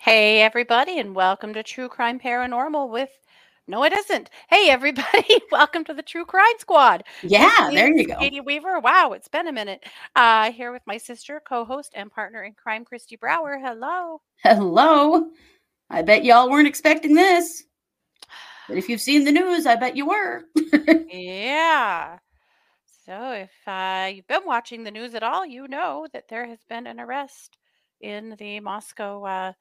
Hey, everybody, and welcome to True Crime Paranormal with. No, it isn't. Hey, everybody, welcome to the True Crime Squad. Yeah, there you go. Katie Weaver. Wow, it's been a minute. Uh, here with my sister, co host, and partner in crime, Christy Brower. Hello. Hello. I bet y'all weren't expecting this. But if you've seen the news, I bet you were. Yeah. So, if uh, you've been watching the news at all, you know that there has been an arrest in the Moscow uh,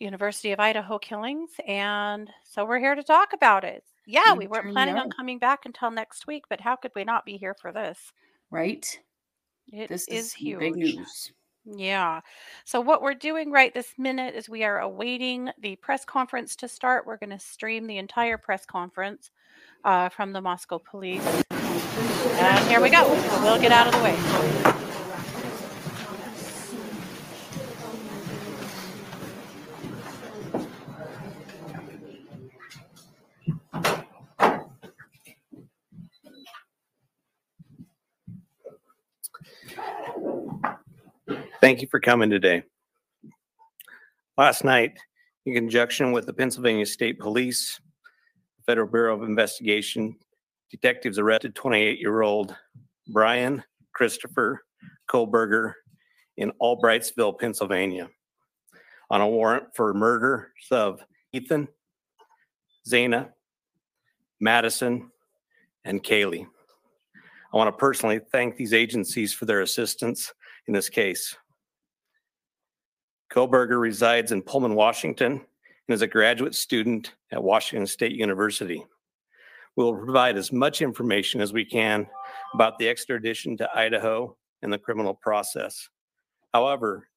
University of Idaho killings. And so we're here to talk about it. Yeah, We we weren't planning on coming back until next week, but how could we not be here for this? right? It This is is huge. big news. Yeah. So, what we're doing right this minute is we are awaiting the press conference to start. We're going to stream the entire press conference uh, from the Moscow police. And here we go. We'll get out of the way. Thank you for coming today. Last night, in conjunction with the Pennsylvania State Police, Federal Bureau of Investigation, detectives arrested 28-year-old Bryan Christopher Kohberger in Albrightsville, Pennsylvania, on a warrant for murders of Ethan, Xana, Madison, and Kaylee. I want to personally thank these agencies for their assistance in this case. Kohberger resides in Pullman, Washington, and is a graduate student at Washington State University. We will provide as much information as we can about the extradition to Idaho and the criminal process. However,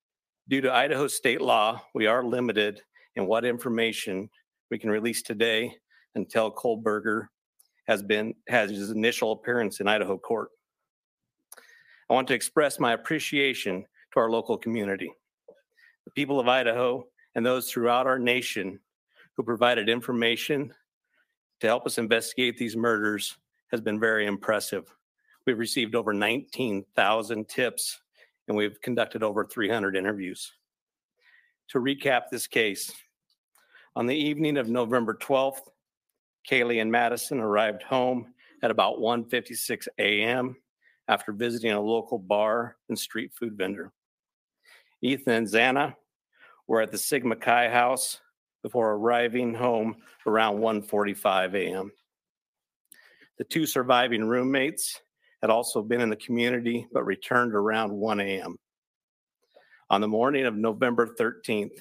due to Idaho state law, we are limited in what information we can release today until Kohberger has been, has his initial appearance in Idaho court. I want to express my appreciation to our local community, the people of Idaho, and those throughout our nation who provided information to help us investigate these murders has been very impressive. We've received over 19,000 tips and we've conducted over 300 interviews. To recap this case, on the evening of November 12th, Kaylee and Madison arrived home at about 1:56 a.m. after visiting a local bar and street food vendor. Ethan and Xana were at the Sigma Chi house before arriving home around 1:45 a.m. The two surviving roommates had also been in the community but returned around 1 a.m. On the morning of November 13th,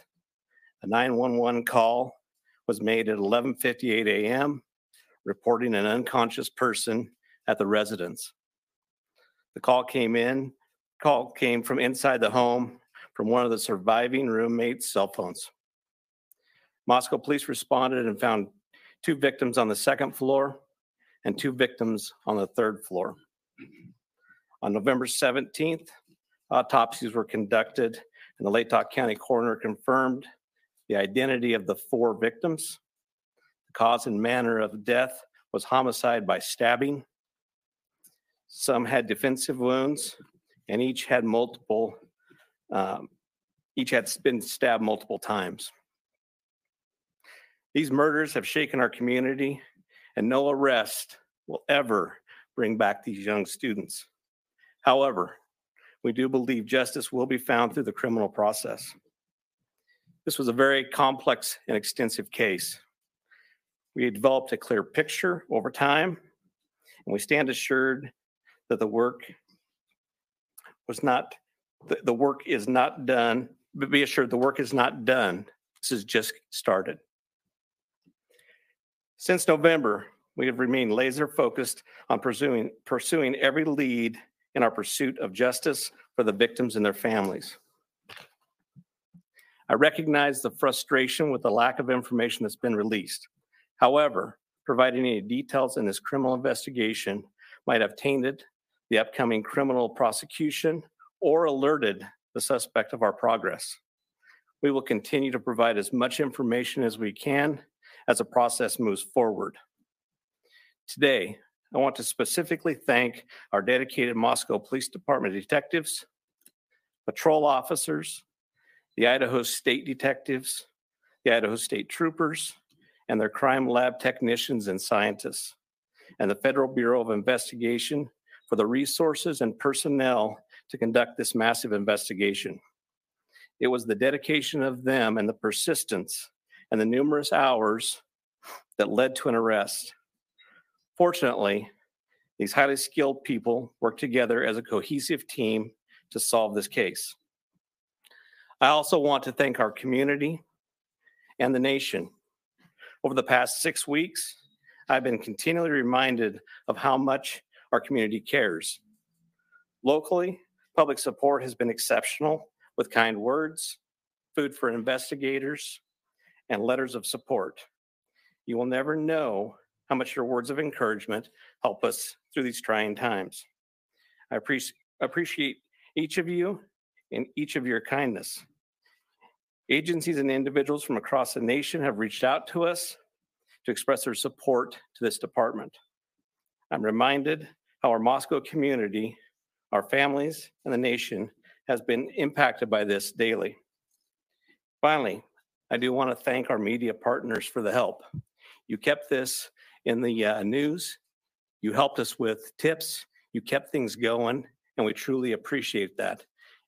a 911 call was made at 11:58 a.m. reporting an unconscious person at the residence. The call came in, call came from inside the home from one of the surviving roommates' cell phones. Moscow police responded and found two victims on the second floor and two victims on the third floor. On November 17th, autopsies were conducted and the Latah County coroner confirmed the identity of the four victims. The cause and manner of death was homicide by stabbing. Some had defensive wounds, and each had multiple, um, each had been stabbed multiple times. These murders have shaken our community, and no arrest will ever bring back these young students. However, we do believe justice will be found through the criminal process. This was a very complex and extensive case. We developed a clear picture over time, and we stand assured that the work was not, the, the work is not done, but be assured the work is not done. This has just started. Since November, we have remained laser focused on pursuing, pursuing every lead in our pursuit of justice for the victims and their families. I recognize the frustration with the lack of information that's been released. However, providing any details in this criminal investigation might have tainted the upcoming criminal prosecution or alerted the suspect of our progress. We will continue to provide as much information as we can as the process moves forward. Today, I want to specifically thank our dedicated Moscow Police Department detectives, patrol officers, the Idaho State detectives, the Idaho State troopers, and their crime lab technicians and scientists, and the Federal Bureau of Investigation for the resources and personnel to conduct this massive investigation. It was the dedication of them and the persistence and the numerous hours that led to an arrest. Fortunately, these highly skilled people worked together as a cohesive team to solve this case. I also want to thank our community and the nation. Over the past six weeks, I've been continually reminded of how much our community cares. Locally, public support has been exceptional with kind words, food for investigators, and letters of support. You will never know how much your words of encouragement help us through these trying times. I appreciate each of you and each of your kindness. Agencies and individuals from across the nation have reached out to us to express their support to this department. I'm reminded how our Moscow community, our families, and the nation has been impacted by this daily. Finally, I do want to thank our media partners for the help. You kept this in the uh, news, you helped us with tips, you kept things going, and we truly appreciate that.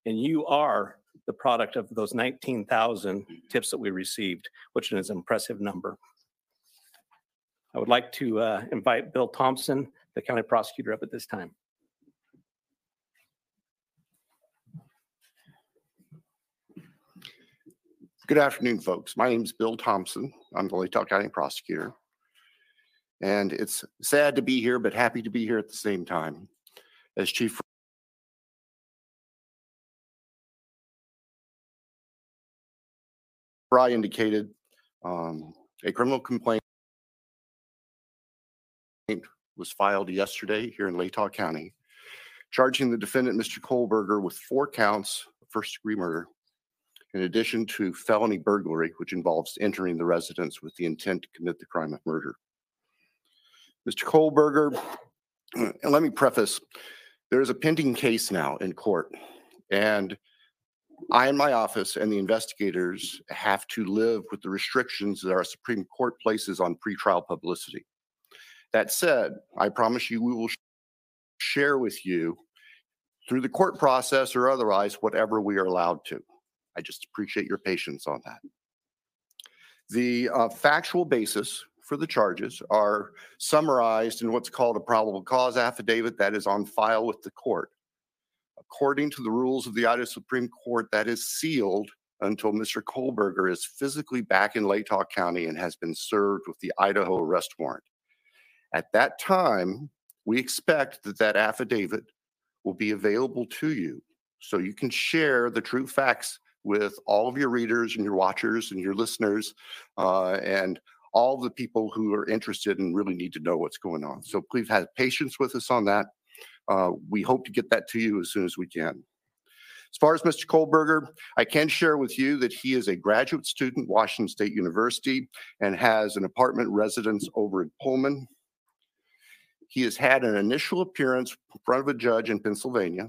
And you are the product of those 19,000 tips that we received, which is an impressive number. I would like to uh, invite Bill Thompson, the county prosecutor, up at this time. Good afternoon, folks. My name is Bill Thompson. I'm the Latah County prosecutor. And it's sad to be here, but happy to be here at the same time. As Chief Fry indicated, um, a criminal complaint was filed yesterday here in Latah County, charging the defendant, Mr. Kohberger, with four counts of first degree murder, in addition to felony burglary, which involves entering the residence with the intent to commit the crime of murder. Mr. Kohberger, and let me preface, there is a pending case now in court, and I and my office and the investigators have to live with the restrictions that our Supreme Court places on pretrial publicity. That said, I promise you we will share with you through the court process or otherwise whatever we are allowed to. I just appreciate your patience on that. The uh, factual basis for the charges are summarized in what's called a probable cause affidavit that is on file with the court. According to the rules of the Idaho Supreme Court, that is sealed until Mr. Kohberger is physically back in Latah County and has been served with the Idaho arrest warrant. At that time, we expect that that affidavit will be available to you so you can share the true facts with all of your readers and your watchers and your listeners uh, and all the people who are interested and really need to know what's going on. So please have patience with us on that. Uh, we hope to get that to you as soon as we can. As far as Mr. Kohberger, I can share with you that he is a graduate student, Washington State University, and has an apartment residence over in Pullman. He has had an initial appearance in front of a judge in Pennsylvania.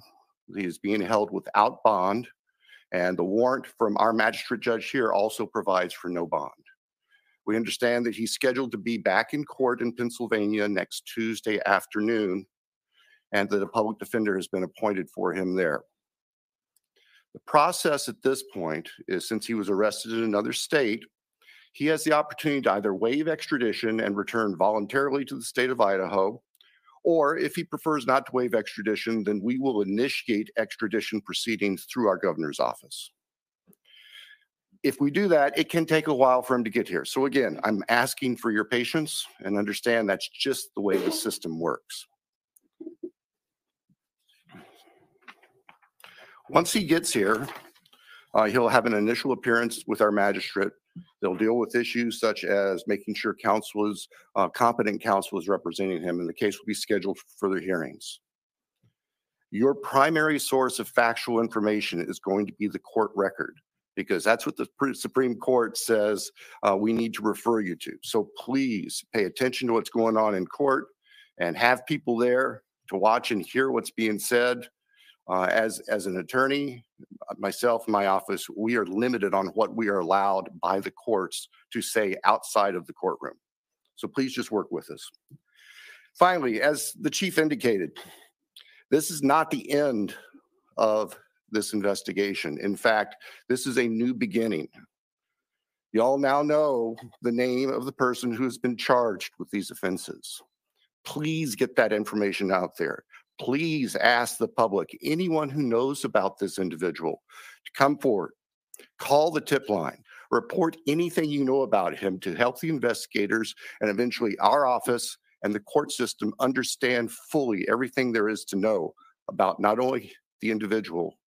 He is being held without bond, and the warrant from our magistrate judge here also provides for no bond. We understand that he's scheduled to be back in court in Pennsylvania next Tuesday afternoon and that a public defender has been appointed for him there. The process at this point is since he was arrested in another state, he has the opportunity to either waive extradition and return voluntarily to the state of Idaho, or if he prefers not to waive extradition, then we will initiate extradition proceedings through our governor's office if we do that, it can take a while for him to get here. So again, I'm asking for your patience and understand that's just the way the system works. Once he gets here, uh, he'll have an initial appearance with our magistrate. They'll deal with issues such as making sure counsel is, uh, competent counsel is representing him, and the case will be scheduled for further hearings. your primary source of factual information is going to be the court record because that's what the Pre- Supreme Court says uh, we need to refer you to. So please pay attention to what's going on in court and have people there to watch and hear what's being said. Uh, as as an attorney, myself, my office, we are limited on what we are allowed by the courts to say outside of the courtroom. So please just work with us. Finally, as the chief indicated, this is not the end of this investigation. In fact, this is a new beginning. Y'all now know the name of the person who has been charged with these offenses. Please get that information out there. Please ask the public, anyone who knows about this individual, to come forward, call the tip line, report anything you know about him to help the investigators and eventually our office and the court system understand fully everything there is to know about not only the individual,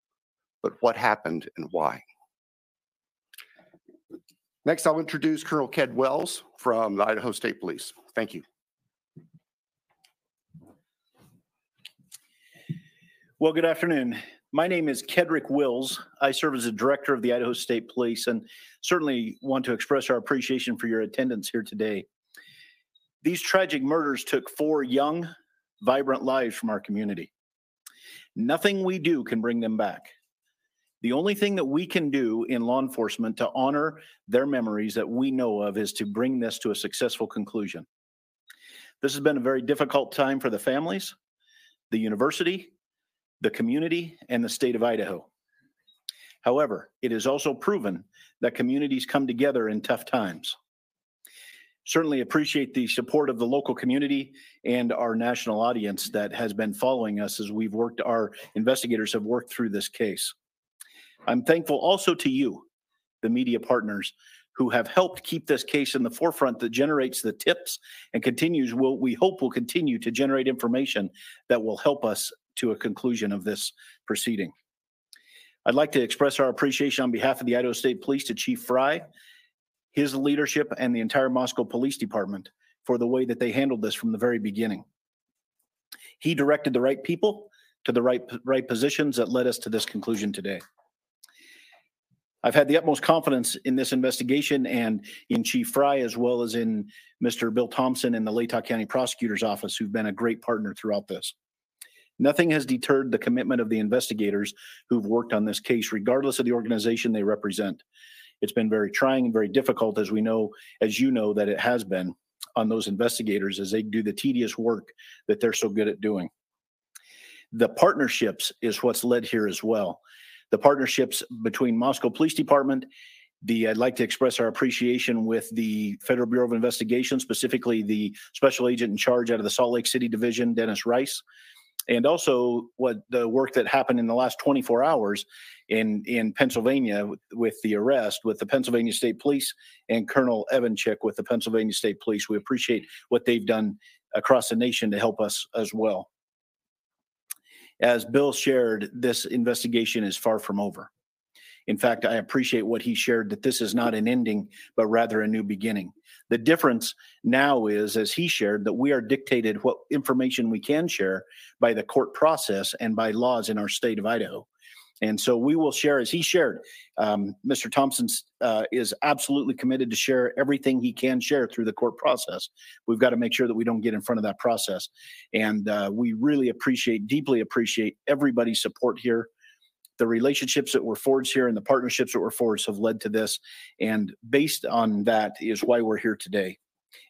but what happened and why. Next, I'll introduce Colonel Ked Wills from the Idaho State Police. Thank you. Well, good afternoon. My name is Kedrick Wills. I serve as the director of the Idaho State Police and certainly want to express our appreciation for your attendance here today. These tragic murders took four young, vibrant lives from our community. Nothing we do can bring them back. The only thing that we can do in law enforcement to honor their memories that we know of is to bring this to a successful conclusion. This has been a very difficult time for the families, the university, the community, and the state of Idaho. However, it is also proven that communities come together in tough times. Certainly appreciate the support of the local community and our national audience that has been following us as we've worked, our investigators have worked through this case. I'm thankful also to you, the media partners, who have helped keep this case in the forefront that generates the tips and continues, will we hope will continue to generate information that will help us to a conclusion of this proceeding. I'd like to express our appreciation on behalf of the Idaho State Police to Chief Fry, his leadership, and the entire Moscow Police Department for the way that they handled this from the very beginning. He directed the right people to the right right positions that led us to this conclusion today. I've had the utmost confidence in this investigation and in Chief Fry as well as in Mr. Bill Thompson and the Latah County Prosecutor's Office, who've been a great partner throughout this. Nothing has deterred the commitment of the investigators who've worked on this case, regardless of the organization they represent. It's been very trying and very difficult, as we know, as you know, that it has been on those investigators as they do the tedious work that they're so good at doing. The partnerships is what's led here as well the partnerships between Moscow Police Department. The I'd like to express our appreciation with the Federal Bureau of Investigation, specifically the special agent in charge out of the Salt Lake City Division, Dennis Rice, and also what the work that happened in the last 24 hours in in Pennsylvania with, the arrest with the Pennsylvania State Police and Colonel Evanchick with the Pennsylvania State Police. We appreciate what they've done across the nation to help us as well as Bill shared, this investigation is far from over. In fact, I appreciate what he shared that this is not an ending, but rather a new beginning. The difference now is, as he shared, that we are dictated what information we can share by the court process and by laws in our state of Idaho. And so we will share, as he shared, um, Mr. Thompson uh, is absolutely committed to share everything he can share through the court process. We've got to make sure that we don't get in front of that process. And uh, we really appreciate, deeply appreciate everybody's support here. The relationships that were forged here and the partnerships that were forged have led to this. And based on that is why we're here today.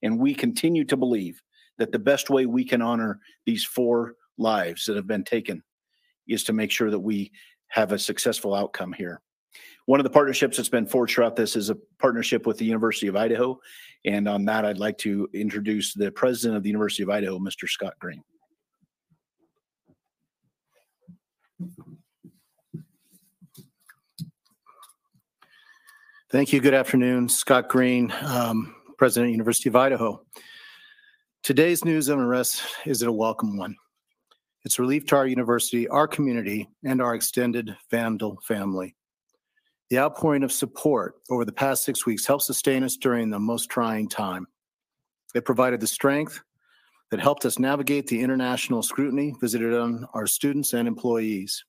And we continue to believe that the best way we can honor these four lives that have been taken is to make sure that we have a successful outcome here. One of the partnerships that's been forged throughout this is a partnership with the University of Idaho. And on that, I'd like to introduce the president of the University of Idaho, Mr. Scott Green. Thank you. Good afternoon. Scott Green, um, President, University of Idaho. Today's news of arrest is a welcome one. It's relief to our university, our community, and our extended Vandal family. The outpouring of support over the past six weeks helped sustain us during the most trying time. It provided the strength that helped us navigate the international scrutiny visited on our students and employees.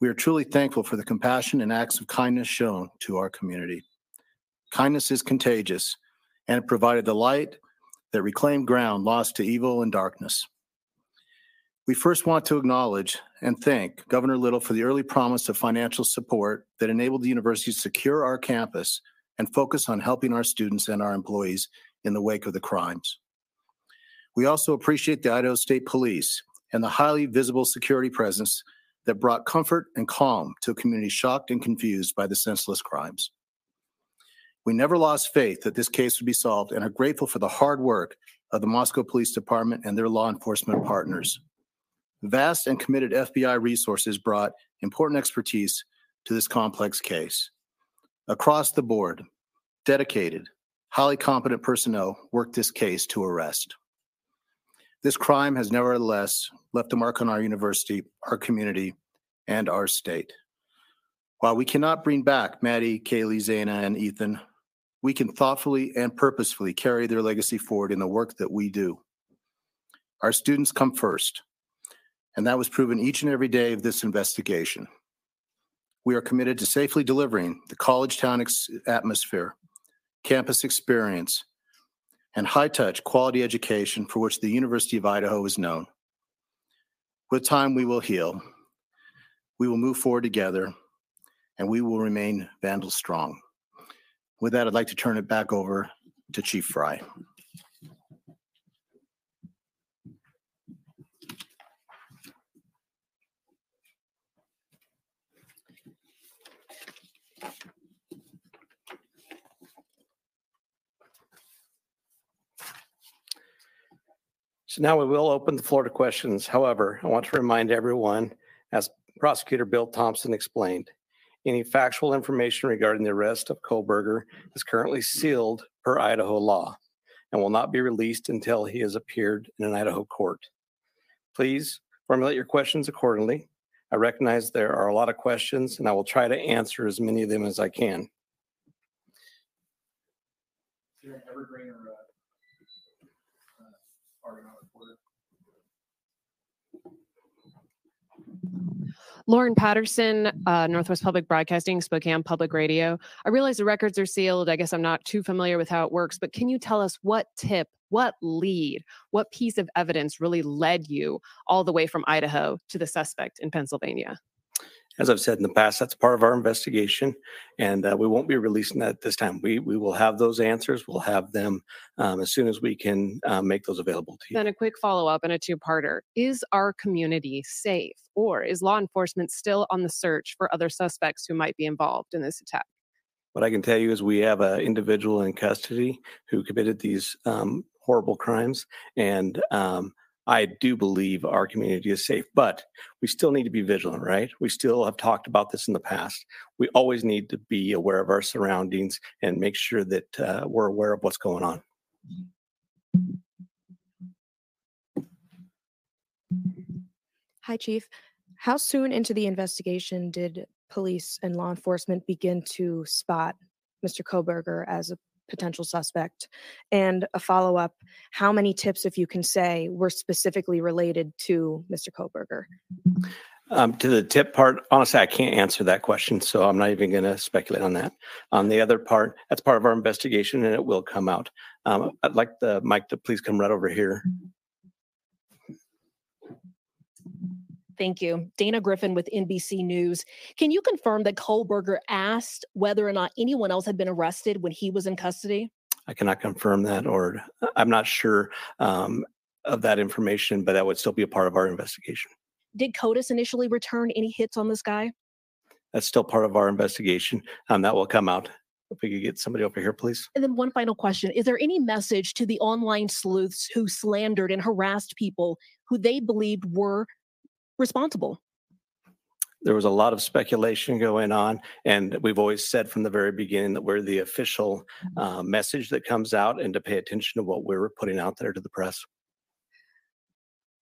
We are truly thankful for the compassion and acts of kindness shown to our community. Kindness is contagious, and it provided the light that reclaimed ground lost to evil and darkness. We first want to acknowledge and thank Governor Little for the early promise of financial support that enabled the university to secure our campus and focus on helping our students and our employees in the wake of the crimes. We also appreciate the Idaho State Police and the highly visible security presence that brought comfort and calm to a community shocked and confused by the senseless crimes. We never lost faith that this case would be solved and are grateful for the hard work of the Moscow Police Department and their law enforcement partners. Vast and committed FBI resources brought important expertise to this complex case. Across the board, dedicated, highly competent personnel worked this case to arrest. This crime has nevertheless left a mark on our university, our community, and our state. While we cannot bring back Maddie, Kaylee, Xana, and Ethan, we can thoughtfully and purposefully carry their legacy forward in the work that we do. Our students come first, and that was proven each and every day of this investigation. We are committed to safely delivering the college town ex- atmosphere, campus experience, and high touch quality education for which the University of Idaho is known. With time, we will heal. We will move forward together, and we will remain Vandal strong. With that, I'd like to turn it back over to Chief Fry. So now we will open the floor to questions. However, I want to remind everyone, as Prosecutor Bill Thompson explained, any factual information regarding the arrest of Kohberger is currently sealed per Idaho law and will not be released until he has appeared in an Idaho court. Please formulate your questions accordingly. I recognize there are a lot of questions and I will try to answer as many of them as I can. Lauren Patterson, uh, Northwest Public Broadcasting, Spokane Public Radio. I realize the records are sealed. I guess I'm not too familiar with how it works, but can you tell us what tip, what lead, what piece of evidence really led you all the way from Idaho to the suspect in Pennsylvania? As I've said in the past, that's part of our investigation, and uh, we won't be releasing that this time. We we will have those answers. We'll have them um, as soon as we can uh, make those available to you. Then a quick follow up and a two parter. Is our community safe, or is law enforcement still on the search for other suspects who might be involved in this attack? What I can tell you is we have an individual in custody who committed these um, horrible crimes, and um, I do believe our community is safe, but we still need to be vigilant, right? We still have talked about this in the past. We always need to be aware of our surroundings and make sure that uh, we're aware of what's going on. Hi, Chief. How soon into the investigation did police and law enforcement begin to spot Mr. Kohberger as a potential suspect? And a follow up, how many tips, if you can say, were specifically related to Mr. Kohberger? Um, to the tip part, honestly, I can't answer that question, so I'm not even going to speculate on that. On the other part, that's part of our investigation, and it will come out. Um, I'd like the mic to please come right over here. Thank you. Dana Griffin with NBC News. Can you confirm that Kohberger asked whether or not anyone else had been arrested when he was in custody? I cannot confirm that, or I'm not sure um, of that information, but that would still be a part of our investigation. Did CODIS initially return any hits on this guy? That's still part of our investigation. Um, that will come out. If we could get somebody over here, please. And then one final question. Is there any message to the online sleuths who slandered and harassed people who they believed were responsible? There was a lot of speculation going on, and we've always said from the very beginning that we're the official uh, message that comes out and to pay attention to what we're putting out there to the press.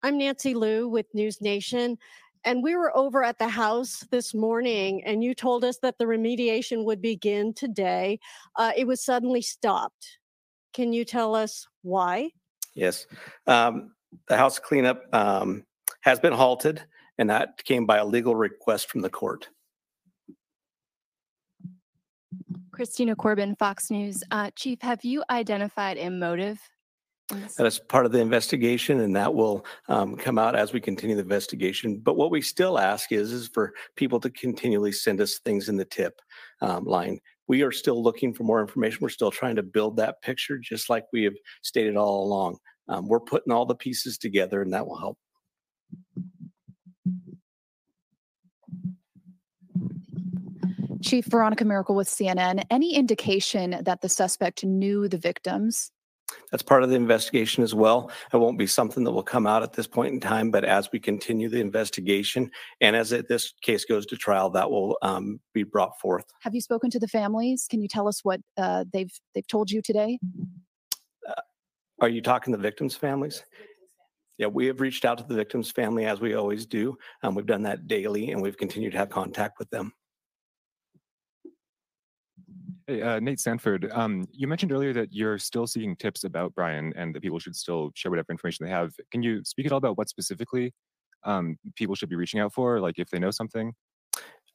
I'm Nancy Liu with News Nation. And we were over at the house this morning, and you told us that the remediation would begin today. Uh, it was suddenly stopped. Can you tell us why? Yes. Um, The house cleanup um, has been halted, and that came by a legal request from the court. Christina Corbin, Fox News. Uh, Chief, have you identified a motive? That is part of the investigation, and that will um, come out as we continue the investigation. But what we still ask is, is for people to continually send us things in the tip um, line. We are still looking for more information. We're still trying to build that picture, just like we have stated all along. Um, We're putting all the pieces together, and that will help. Chief Veronica Miracle with CNN. Any indication that the suspect knew the victims? That's part of the investigation as well. It won't be something that will come out at this point in time, but as we continue the investigation and as it- this case goes to trial, that will um, be brought forth. Have you spoken to the families? Can you tell us what uh, they've they've told you today? Are you talking the victims' families? Yeah, we have reached out to the victim's family as we always do. Um, we've done that daily and we've continued to have contact with them. Hey, uh, Nate Sanford, um, you mentioned earlier that you're still seeking tips about Bryan and that people should still share whatever information they have. Can you speak at all about what specifically um, people should be reaching out for, like if they know something?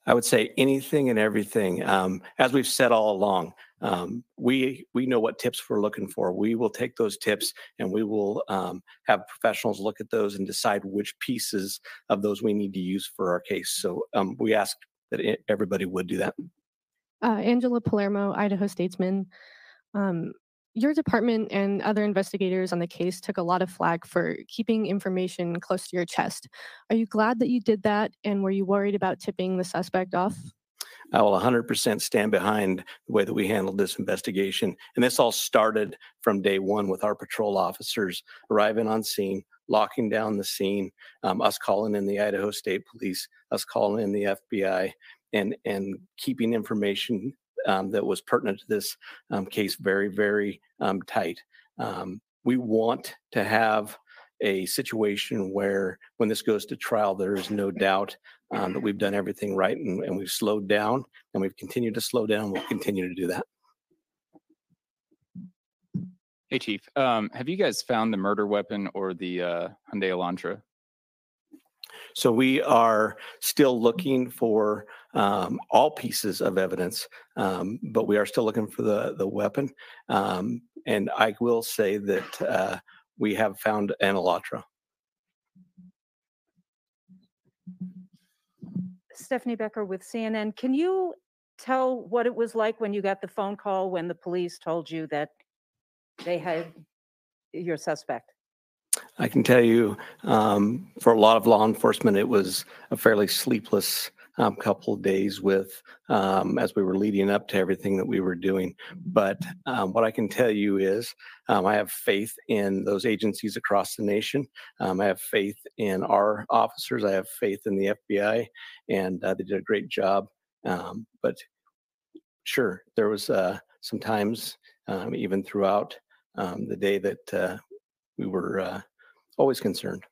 I would say anything and everything. Um, as we've said all along, um, we we know what tips we're looking for. We will take those tips and we will um, have professionals look at those and decide which pieces of those we need to use for our case. So um, we ask that everybody would do that. Uh, Angela Palermo, Idaho Statesman. Um, your department and other investigators on the case took a lot of flack for keeping information close to your chest. Are you glad that you did that? And were you worried about tipping the suspect off? I will 100% stand behind the way that we handled this investigation. And this all started from day one with our patrol officers arriving on scene, locking down the scene, um, us calling in the Idaho State Police, us calling in the FBI, and and keeping information um, that was pertinent to this um, case very, very um, tight. Um, we want to have a situation where when this goes to trial, there is no doubt um, that we've done everything right and, and we've slowed down and we've continued to slow down. We'll continue to do that. Hey, Chief. Um, have you guys found the murder weapon or the uh, Hyundai Elantra? So we are still looking for um, all pieces of evidence, um, but we are still looking for the the weapon. Um, and I will say that uh, we have found an Elantra. Stephanie Becker with CNN. Can you tell what it was like when you got the phone call when the police told you that they had your suspect? I can tell you, um, for a lot of law enforcement, it was a fairly sleepless um, couple of days with um, as we were leading up to everything that we were doing. But um, what I can tell you is, um, I have faith in those agencies across the nation. Um, I have faith in our officers. I have faith in the FBI, and uh, they did a great job. Um, but sure, there was uh, some times, even throughout the day, that uh, we were uh, always concerned.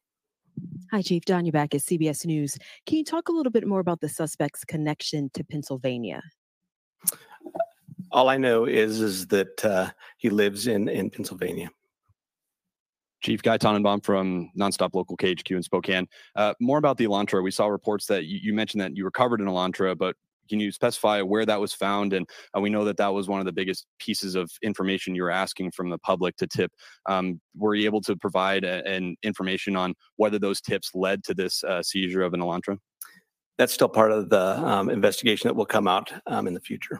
Hi, Chief. Don back at CBS News. Can you talk a little bit more about the suspect's connection to Pennsylvania? All I know is is that uh, he lives in in Pennsylvania. Chief Guy Tannenbaum from Nonstop Local KHQ in Spokane. Uh, more about the Elantra. We saw reports that you, you mentioned that you were covered in Elantra, but can you specify where that was found? And uh, we know that that was one of the biggest pieces of information you were asking from the public to tip. Um, were you able to provide an information on whether those tips led to this uh, seizure of an Elantra? That's still part of the um, investigation that will come out um, in the future.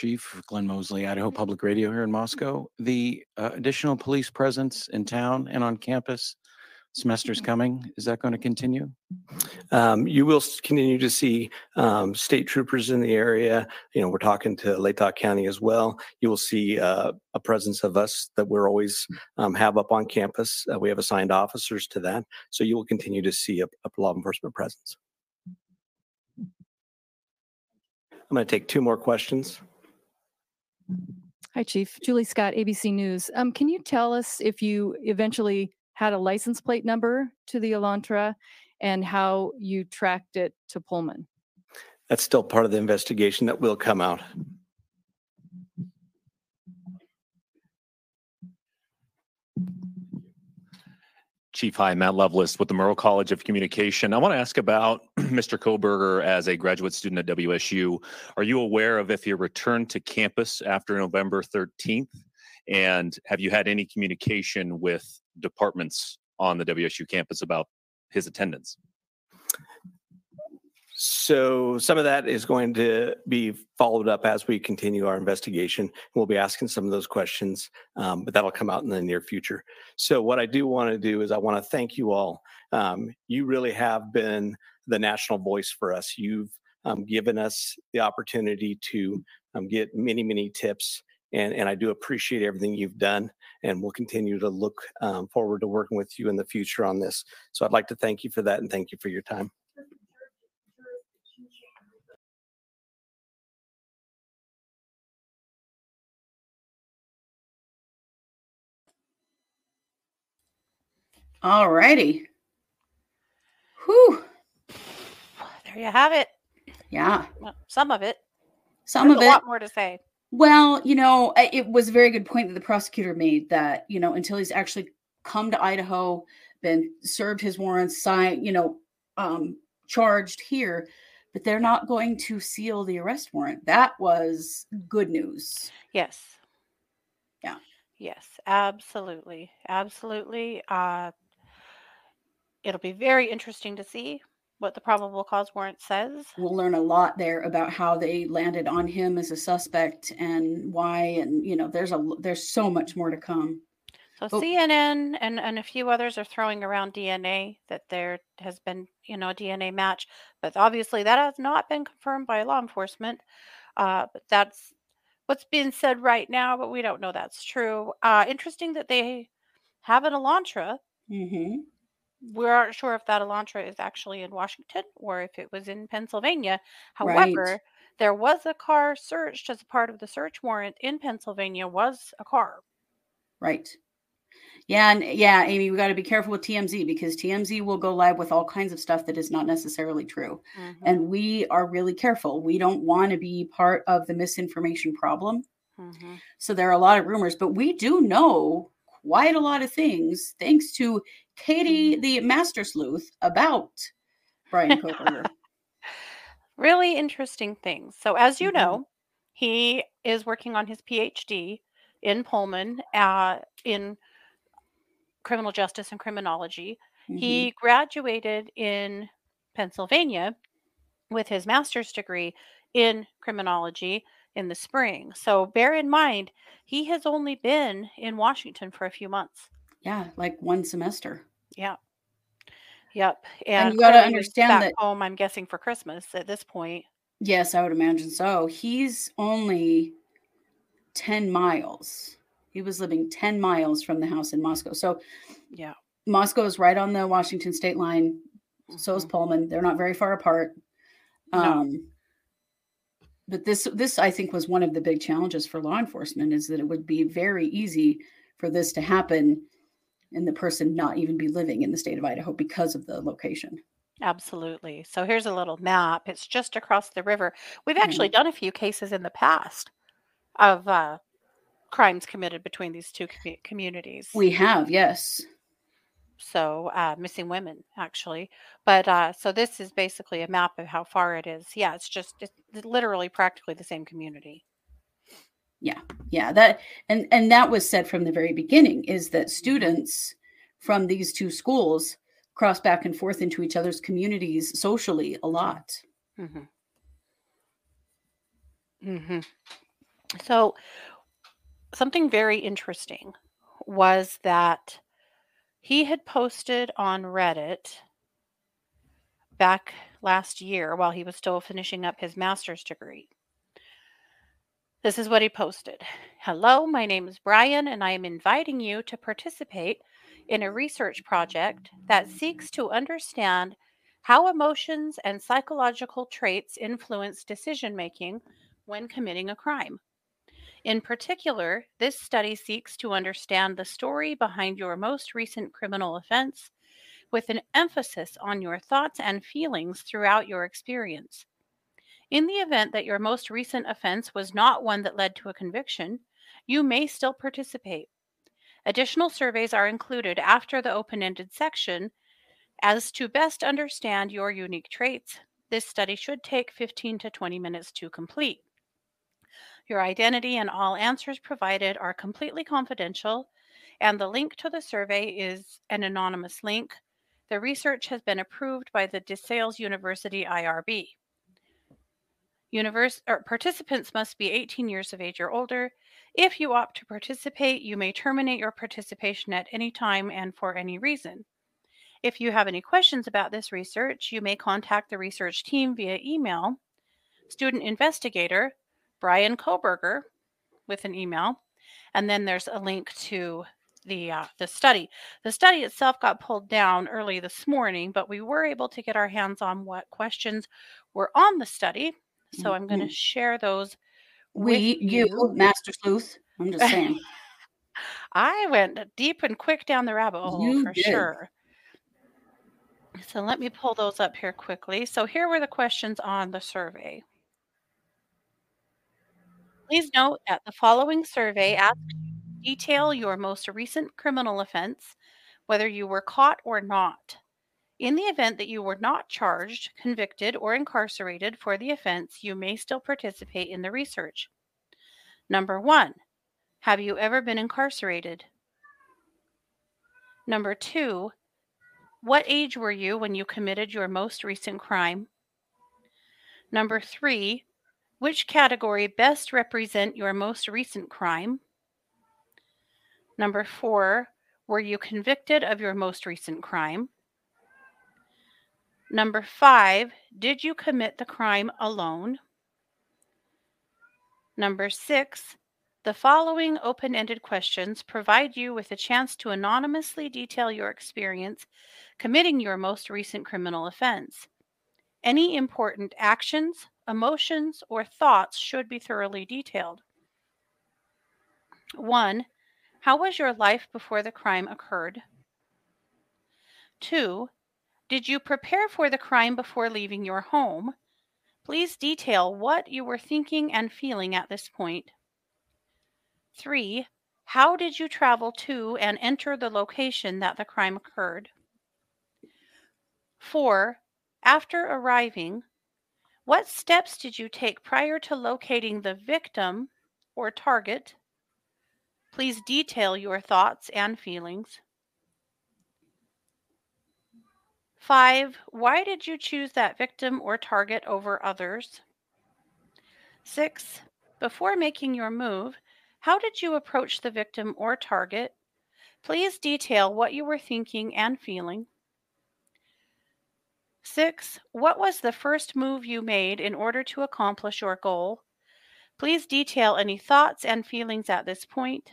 Chief Glenn Mosley, Idaho Public Radio here in Moscow. The uh, additional police presence in town and on campus, semester's coming. Is that going to continue? Um, you will continue to see um, state troopers in the area. You know, we're talking to Latah County as well. You will see uh, a presence of us that we're always um, have up on campus. Uh, we have assigned officers to that, so you will continue to see a, a law enforcement presence. I'm going to take two more questions. Hi, Chief. Julie Scott, ABC News. Um, can you tell us if you eventually had a license plate number to the Elantra and how you tracked it to Pullman? that's still part of the investigation that will come out. Chief, hi, Matt Lovelace with the Murrow College of Communication. I want to ask about Mr. Kohberger as a graduate student at WSU. Are you aware of if he returned to campus after November 13th? And have you had any communication with departments on the WSU campus about his attendance? So some of that is going to be followed up as we continue our investigation. We'll be asking some of those questions, um, but that'll come out in the near future. So what I do want to do is I want to thank you all. Um, you really have been the national voice for us. You've um, given us the opportunity to um, get many, many tips. And, and I do appreciate everything you've done, and we'll continue to look um, forward to working with you in the future on this. So I'd like to thank you for that and thank you for your time. All righty. Whew. There you have it. Yeah. Well, some of it. Some There's of a it. A lot more to say. Well, you know, it was a very good point that the prosecutor made that, you know, until he's actually come to Idaho, been served his warrants, signed, you know, um, charged here, but they're not going to seal the arrest warrant. That was good news. Yes. Yeah. Yes, absolutely. Absolutely. Uh, it'll be very interesting to see what the probable cause warrant says. We'll learn a lot there about how they landed on him as a suspect and why, and you know, there's a there's so much more to come. So Oh. CNN and, and a few others are throwing around DNA that there has been, you know, a DNA match, but obviously that has not been confirmed by law enforcement. Uh, but that's what's being said right now, but we don't know that's true. Uh, interesting that they have an Elantra. Mm-hmm. We aren't sure if that Elantra is actually in Washington or if it was in Pennsylvania. Right. However, there was a car searched as a part of the search warrant in Pennsylvania was a car. Right. Yeah, and yeah, Amy, we got to be careful with TMZ because TMZ will go live with all kinds of stuff that is not necessarily true. Mm-hmm. And we are really careful. We don't want to be part of the misinformation problem. Mm-hmm. So there are a lot of rumors, but we do know quite a lot of things thanks to Katie, the master sleuth, about Bryan Kohberger. really interesting things. So, as you Mm-hmm. know, he is working on his PhD in Pullman uh, in criminal justice and criminology. Mm-hmm. He graduated in Pennsylvania with his master's degree in criminology in the spring. So, bear in mind, he has only been in Washington for a few months. yeah, like one semester. Yeah. Yep. And And you clearly was understand back that- home, I'm guessing, for Christmas at this point. Yes, I would imagine so. He's only 10 miles. He was living 10 miles from the house in Moscow. So Yeah. Moscow is right on the Washington state line. So is Pullman. They're not very far apart. No. Um, but this this I think was one of the big challenges for law enforcement is that it would be very easy for this to happen and the person not even be living in the state of Idaho because of the location. Absolutely. So here's a little map. It's just across the river. We've actually done a few cases in the past of uh, crimes committed between these two commu- communities. We have, yes. so uh, missing women actually, but uh, so this is basically a map of how far it is. Yeah, it's just it's literally practically the same community. Yeah, yeah, that and and that was said from the very beginning is that students from these two schools cross back and forth into each other's communities socially a lot. Mm-hmm. Mm-hmm. So, something very interesting was that he had posted on Reddit back last year while he was still finishing up his master's degree. This is what he posted Hello, my name is Bryan, and I am inviting you to participate in a research project that seeks to understand how emotions and psychological traits influence decision making when committing a crime. In particular, this study seeks to understand the story behind your most recent criminal offense with an emphasis on your thoughts and feelings throughout your experience. In the event that your most recent offense was not one that led to a conviction, you may still participate. Additional surveys are included after the open ended section as to best understand your unique traits. This study should take 15 to 20 minutes to complete. Your identity and all answers provided are completely confidential, and the link to the survey is an anonymous link. The research has been approved by the DeSales University IRB. Univers- or participants must be 18 years of age or older. If you opt to participate, you may terminate your participation at any time and for any reason. If you have any questions about this research, you may contact the research team via email. Student investigator Bryan Kohberger with an email, and then there's a link to the uh, the study. The study itself got pulled down early this morning, but we were able to get our hands on what questions were on the study. So I'm going to Mhm. share those. We, with you, Master Sleuth. I'm just saying. I went deep and quick down the rabbit hole You for did. sure. So let me pull those up here quickly. So here were the questions on the survey. Please note that the following survey asks you to detail your most recent criminal offense, whether you were caught or not. In the event that you were not charged, convicted, or incarcerated for the offense, you may still participate in the research. Number one, have you ever been incarcerated? Number two, what age were you when you committed your most recent crime? Number three, which category best represent your most recent crime? Number four, were you convicted of your most recent crime? Number five, did you commit the crime alone? Number six, the following open ended questions provide you with a chance to anonymously detail your experience committing your most recent criminal offense. Any important actions, emotions, or thoughts should be thoroughly detailed. One, how was your life before the crime occurred? Two, did you prepare for the crime before leaving your home? Please detail what you were thinking and feeling at this point. Three, how did you travel to and enter the location that the crime occurred? Four, after arriving, what steps did you take prior to locating the victim or target? Please detail your thoughts and feelings. Five, why did you choose that victim or target over others? Six, before making your move, how did you approach the victim or target? Please detail what you were thinking and feeling. Six, what was the first move you made in order to accomplish your goal? Please detail any thoughts and feelings at this point.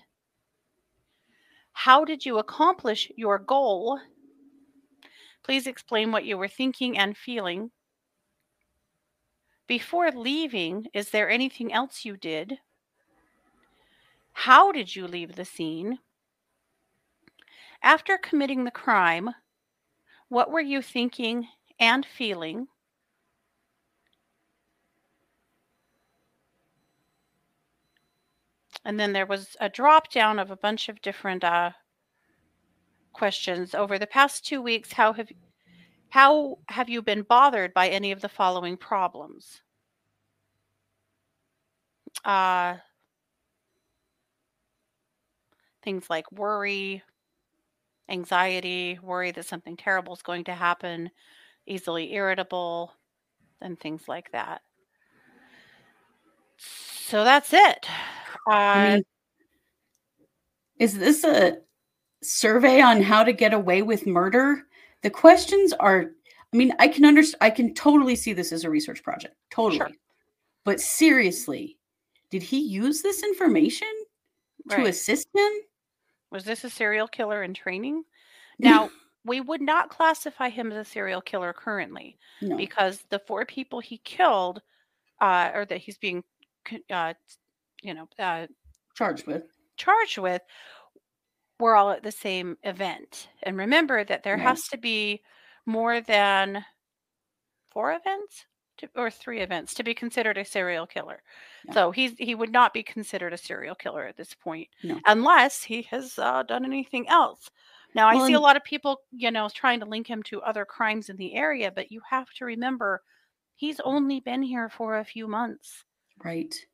How did you accomplish your goal? Please explain what you were thinking and feeling. Before leaving, is there anything else you did? How did you leave the scene? After committing the crime, what were you thinking and feeling? And then there was a drop down of a bunch of different uh, questions. Over the past two weeks, how have how have you been bothered by any of the following problems? Uh, things like worry, anxiety, worry that something terrible is going to happen, easily irritable, and things like that. So that's it. Uh, I mean, is this a survey on how to get away with murder? The questions are, I mean, I can understand, I can totally see this as a research project, totally. Sure. But seriously, did he use this information to assist him? Was this a serial killer in training? Now, we would not classify him as a serial killer currently No. because the four people he killed, uh, or that he's being, uh, you know, uh, Charged with. charged with, were all at the same event. And remember that there Right. has to be more than four events to, or three events to be considered a serial killer. So he's he would not be considered a serial killer at this point No. unless he has uh, done anything else. Now I see a lot of people, you know, trying to link him to other crimes in the area, but you have to remember he's only been here for a few months. Right.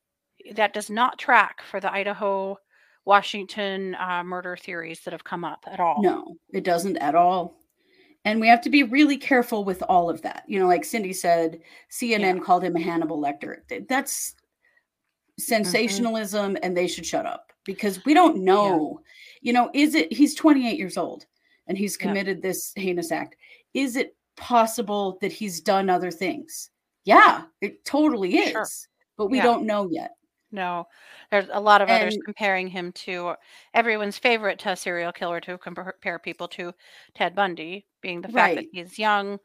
That does not track for the Idaho Washington uh, murder theories that have come up at all. No, it doesn't at all. And we have to be really careful with all of that. You know, like Cindy said, CNN called him a Hannibal Lecter. That's sensationalism, and they should shut up because we don't know. You know, is it, he's 28 years old and he's Yeah. committed this heinous act. Is it possible that he's done other things? Yeah, it totally is. Sure. But we Yeah. don't know yet. No, there's a lot of others comparing him to everyone's favorite uh, serial killer to compare people to Ted Bundy, being the fact that he's young.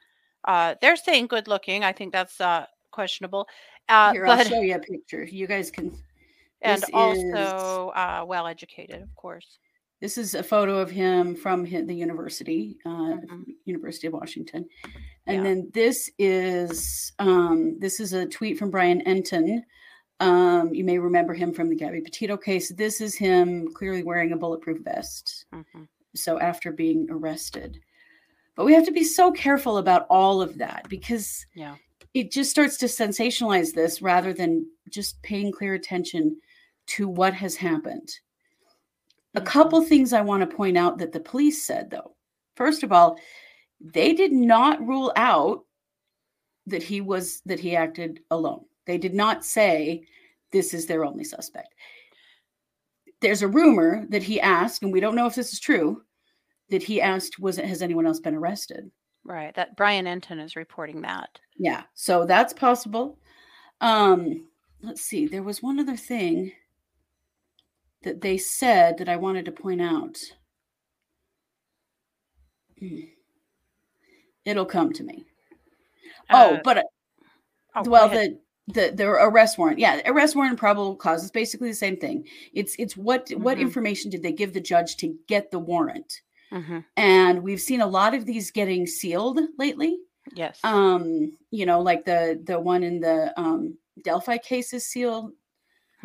Uh, they're saying good looking. I think that's uh, questionable. Uh, Here, I'll show you a picture. You guys can. and this is- also uh, well educated, of course. This is a photo of him from the university, uh, Mm-hmm. University of Washington, and Yeah. then this is um, this is a tweet from Brian Entin. Um, you may remember him from the Gabby Petito case. This is him clearly wearing a bulletproof vest. Mm-hmm. So after being arrested, but we have to be so careful about all of that because Yeah. it just starts to sensationalize this rather than just paying clear attention to what has happened. A couple things I want to point out that the police said, though. First of all, they did not rule out that he was that he acted alone. They did not say this is their only suspect. There's a rumor that he asked, and we don't know if this is true, that he asked, "Was it has anyone else been arrested?" Right. That Brian Entin is reporting that. Yeah, so that's possible. Um, let's see. There was one other thing that they said that I wanted to point out. Hmm. It'll come to me. oh, Uh, but uh, oh, well, the the the arrest warrant. Yeah, arrest warrant and probable cause is basically the same thing. It's it's what what Mhm. information did they give the judge to get the warrant? Mhm. And we've seen a lot of these getting sealed lately Yes. um you know like the the one in the um delphi case is sealed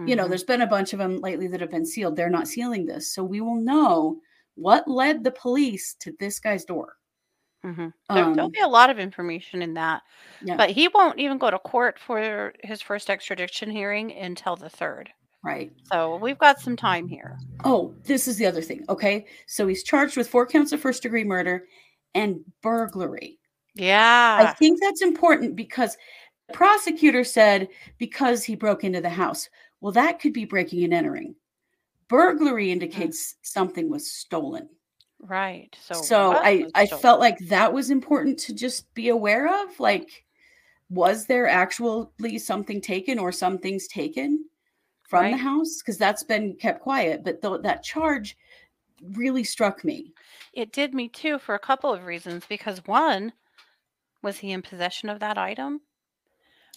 you know Mhm. there's been a bunch of them lately that have been sealed they're not sealing this so we will know what led the police to this guy's door Mhm. There, there'll um, be a lot of information in that, Yeah. but he won't even go to court for his first extradition hearing until the third. right So we've got some time here. oh this is the other thing okay so he's charged with four counts of first degree murder and burglary Yeah. i Yeah. think that's important because the prosecutor said because he broke into the house well that could be breaking and entering burglary indicates something was stolen Right. So so i i felt like that was important to just be aware of like was there actually something taken or some things taken from the house because that's been kept quiet but though that charge really struck me It did me too for a couple of reasons. Because one, was he in possession of that item?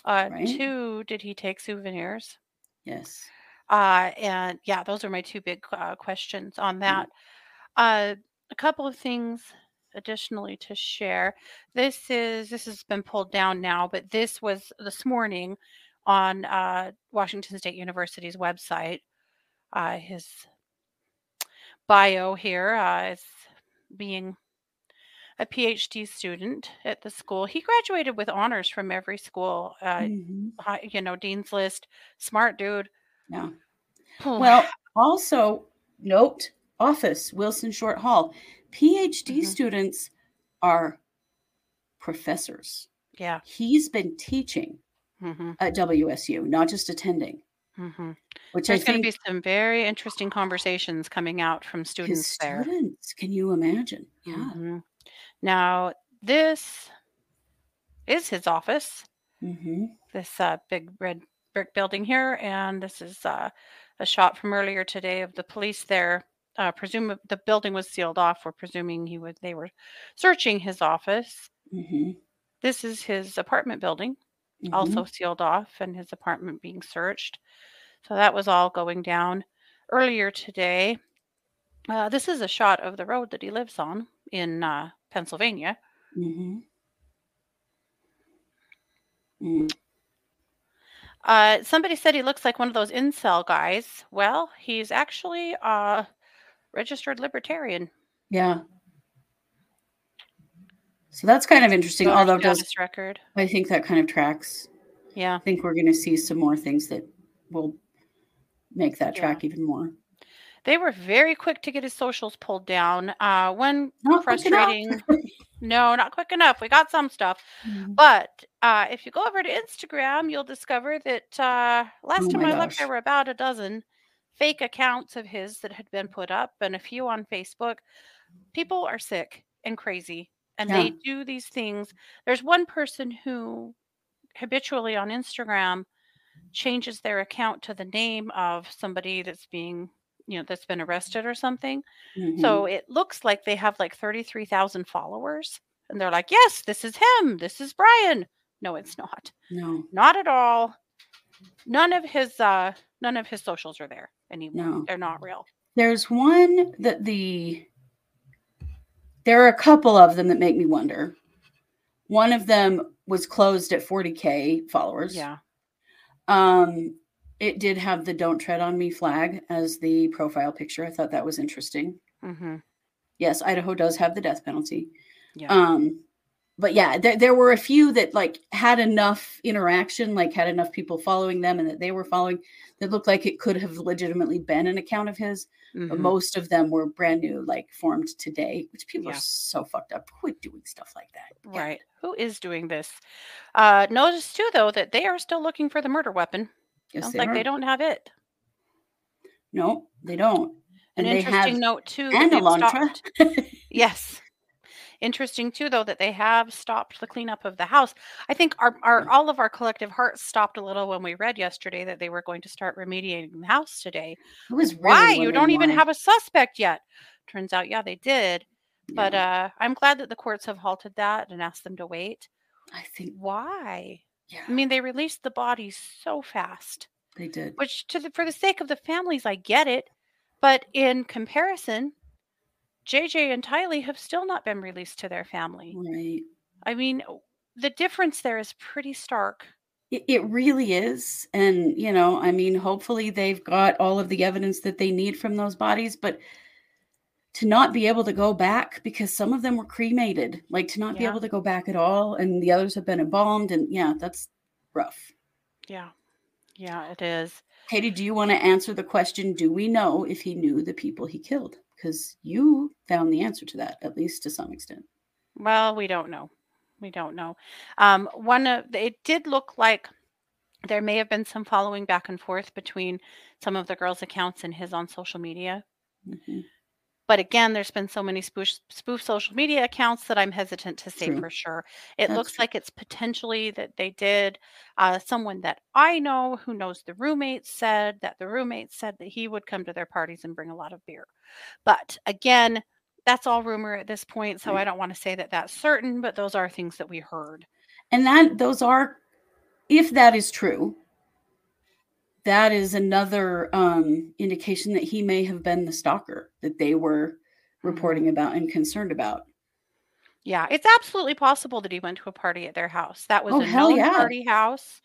Uh, Right. Two, did he take souvenirs? yes Uh, and yeah, those are my two big uh, questions on that. Uh, a couple of things additionally to share. This is this has been pulled down now, but this was this morning on uh, Washington State University's website. Uh, his bio here uh, is being a PhD student at the school. He graduated with honors from every school. Uh, Mhm. hi- you know, Dean's List, smart dude. Yeah. Well, also note office Wilson Short Hall. PhD Mm-hmm. students are professors. Yeah. He's been teaching hmm at WSU, not just attending, hmm which There's going to be some very interesting conversations coming out from students there. students. Can you imagine? Yeah. Mhm. Now, this is his office. Mm-hmm. This uh, big red brick building here, and this is uh, a shot from earlier today of the police there. Uh, presume the building was sealed off. We're presuming he would. They were searching his office. Mm-hmm. This is his apartment building, also sealed off, and his apartment being searched. So that was all going down earlier today. Uh, this is a shot of the road that he lives on in uh, Pennsylvania. Mm-hmm. Mm. Uh, somebody said he looks like one of those incel guys. Well, he's actually a registered libertarian. Yeah. So that's kind of interesting. Although does record. I think that kind of tracks. Yeah. I think we're going to see some more things that will make that Yeah. track even more. They were very quick to get his socials pulled down. Uh, one Not frustrating. no, not quick enough. We got some stuff, Mm-hmm. but uh, if you go over to Instagram, you'll discover that uh, last Oh time I looked, there were about a dozen fake accounts of his that had been put up, and a few on Facebook. People are sick and crazy, and Yeah. they do these things. There's one person who habitually on Instagram changes their account to the name of somebody that's being, you know, that's been arrested or something. Mm-hmm. So it looks like they have like 33,000 followers. And they're like, yes, this is him. This is Bryan. No, it's not. No. Not at all. None of his uh none of his socials are there anymore. No. They're not real. There's one that the there are a couple of them that make me wonder. One of them was closed at 40k followers. Yeah. Um it did have the don't tread on me flag as the profile picture. I thought that was interesting. Mm-hmm. Yes, Idaho does have the death penalty. Yeah. Um but yeah, there, there were a few that like had enough interaction, like had enough people following them and that they were following that looked like it could have legitimately been an account of his. But Mhm. most of them were brand new, like formed today, which people Yeah. are so fucked up. Quit doing stuff like that. Right. Who is doing this? Uh notice too though that they are still looking for the murder weapon. Yes, Sounds they like they don't have it. No, they don't. An And interesting have note too. and Elantra. yes. Interesting too, though, that they have stopped the cleanup of the house. I think our, our all of our collective hearts stopped a little when we read yesterday that they were going to start remediating the house today. I was really why you don't even have a suspect yet? Turns out, yeah, they did. But uh, I'm glad that the courts have halted that and asked them to wait. I think why. Yeah. I mean, they released the bodies so fast. They did. Which, to the, for the sake of the families, I get it. But in comparison, JJ and Tylee have still not been released to their family. Right. I mean, the difference there is pretty stark. It, it really is. And, you know, I mean, hopefully they've got all of the evidence that they need from those bodies, but to not be able to go back because some of them were cremated, like to not be able to go back at all, and the others have been embalmed. And yeah, that's rough. Yeah. Yeah, it is. Katie, do you want to answer the question? Do we know if he knew the people he killed? Because you found the answer to that, at least to some extent. Well, we don't know. We don't know. Um, one of it did look like there may have been some following back and forth between some of the girls' accounts and his on social media. Mhm. But again, there's been so many spoof, spoof social media accounts that I'm hesitant to say True. for sure. It That's looks true. like it's potentially that they did. Uh, someone that I know who knows the roommates said that the roommates said that he would come to their parties and bring a lot of beer. But again, that's all rumor at this point, so I don't want to say that that's certain, but those are things that we heard. And that those are, if that is true, that is another um, indication that he may have been the stalker that they were Mm-hmm. reporting about and concerned about. Yeah, it's absolutely possible that he went to a party at their house. That was Oh, a known yeah. party house.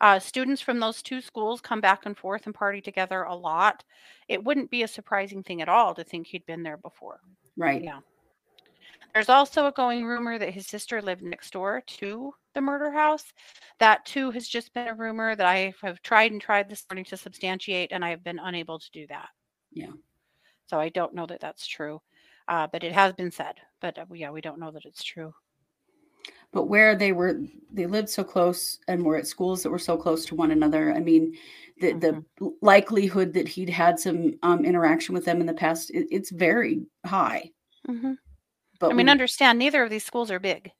Uh, students from those two schools come back and forth and party together a lot. It wouldn't be a surprising thing at all to think he'd been there before. Right. Yeah. There's also a going rumor that his sister lived next door to the murder house. That too has just been a rumor that I have tried and tried this morning to substantiate, and I have been unable to do that. Yeah. So I don't know that that's true, uh, but it has been said. But uh, yeah, we don't know that it's true. But where they were, they lived so close and were at schools that were so close to one another. I mean, the Mm-hmm. the likelihood that he'd had some um, interaction with them in the past, it, it's very high. hmm But I mean, we- understand neither of these schools are big.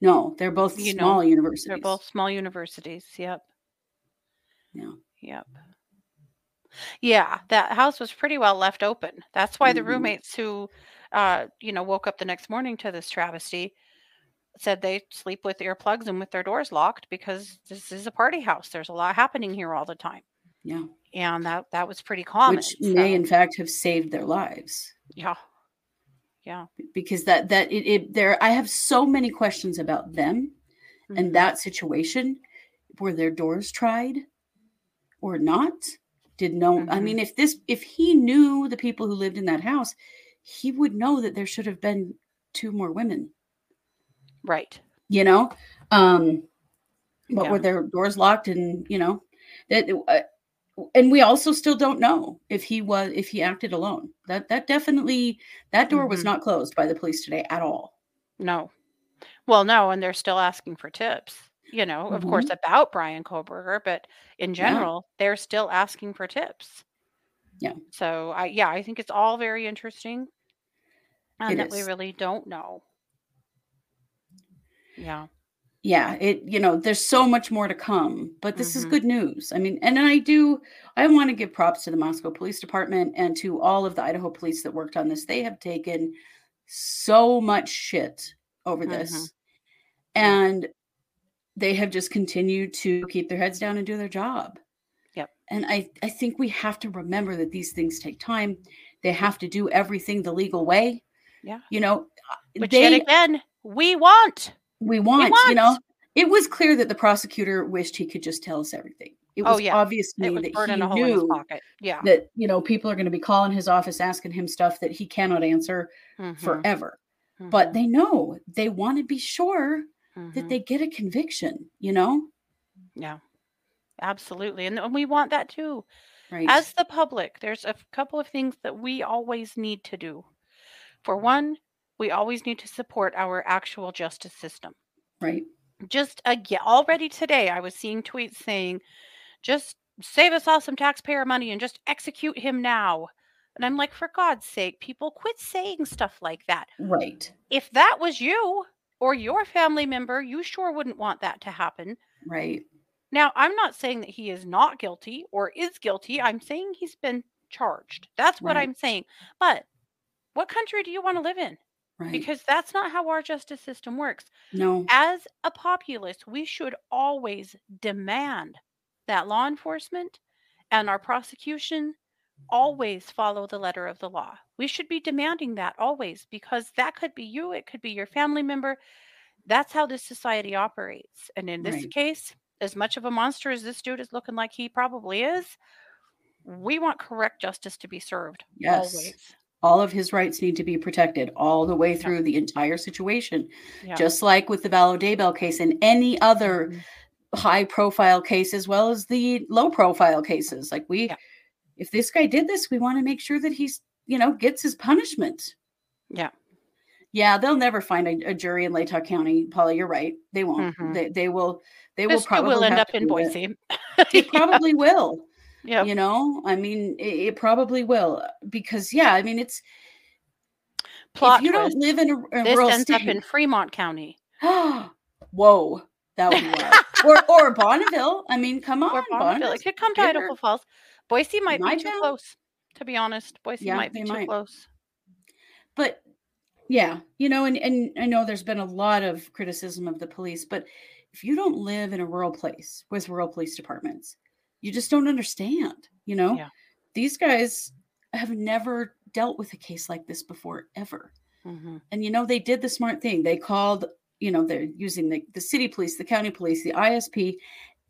no, they're both You know, small universities. They're both small universities. Yep. Yeah. Yep. Yeah, that house was pretty well left open. That's why the Mhm. roommates who, uh, you know, woke up the next morning to this travesty said they sleep with earplugs and with their doors locked because this is a party house. There's a lot happening here all the time, Yeah. and that that was pretty common. Which may, in fact, have saved their lives. yeah, yeah, because that that it, it there i have so many questions about them Mhm. and that situation were their doors tried or not? Did no, I Mhm. mean, if this, if he knew the people who lived in that house, he would know that there should have been two more women, Right. you know? Um, but Yeah. were their doors locked and, you know, that, uh, and we also still don't know if he was, if he acted alone. That, that definitely, that door was Mhm. not closed by the police today at all. No. Well, no, and they're still asking for tips, you know, of course, about Bryan Kohberger, but in Yeah. general, they're still asking for tips. Yeah. So I yeah, I think it's all very interesting and It that we really don't know. Yeah. Yeah it you know there's so much more to come but this is Mhm. good news i mean and i do i want to give props to the moscow police department and to all of the idaho police that worked on this they have taken so much shit over this Mhm. and they have just continued to keep their heads down and do their job Yep. and i i think we have to remember that these things take time they have to do everything the legal way Yeah. you know Which they yet again, we want. We want, want. you know it was clear that the prosecutor wished he could just tell us everything it Oh, was yeah. obvious to me that he a hole in his knew pocket. Yeah. that you know people are going to be calling his office asking him stuff that he cannot answer Mhm. forever but they know they want to be sure that Mhm. they get a conviction you know Yeah. Absolutely. And, and we want that too. right As the public, there's a couple of things that we always need to do. For one, we always need to support our actual justice system. right Just again, already today, I was seeing tweets saying, just save us all some taxpayer money and just execute him now. And I'm like, for God's sake, people quit saying stuff like that. right If that was you or your family member, you sure wouldn't want that to happen. right Now, I'm not saying that he is not guilty or is guilty. I'm saying he's been charged. That's what Right. I'm saying. But what country do you want to live in? Right Because that's not how our justice system works. no As a populace, we should always demand that law enforcement and our prosecution always follow the letter of the law. We should be demanding that always because that could be you, it could be your family member. That's how this society operates. And in this Right. case, as much of a monster as this dude is looking like he probably is, we want correct justice to be served yes always. All of his rights need to be protected all the way through the entire situation Yeah. just like with the Vallow Daybell case and any other Mm-hmm. high profile case as well as the low profile cases like we if this guy did this we want to make sure that he's you know gets his punishment Yeah. yeah they'll never find a, a jury in Latah County Paula you're right they won't Mhm. they, they will they This will probably will end up in it. Boise. they probably will Yeah. you know i mean it, it probably will because yeah i mean it's Plot if you twist. don't live in a, a this rural ends up in Fremont County. whoa that would be wild or or Bonneville i mean come on Or Bonneville. It could come to. Idaho Falls. Boise might be too close, to be honest. Boise Yeah, might be too might. close. but yeah you know and, and i know there's been a lot of criticism of the police but if you don't live in a rural place with rural police departments you just don't understand you know? Yeah. these guys have never dealt with a case like this before ever. Mhm. and you know they did the smart thing. They called you know they're using the, the city police the county police the isp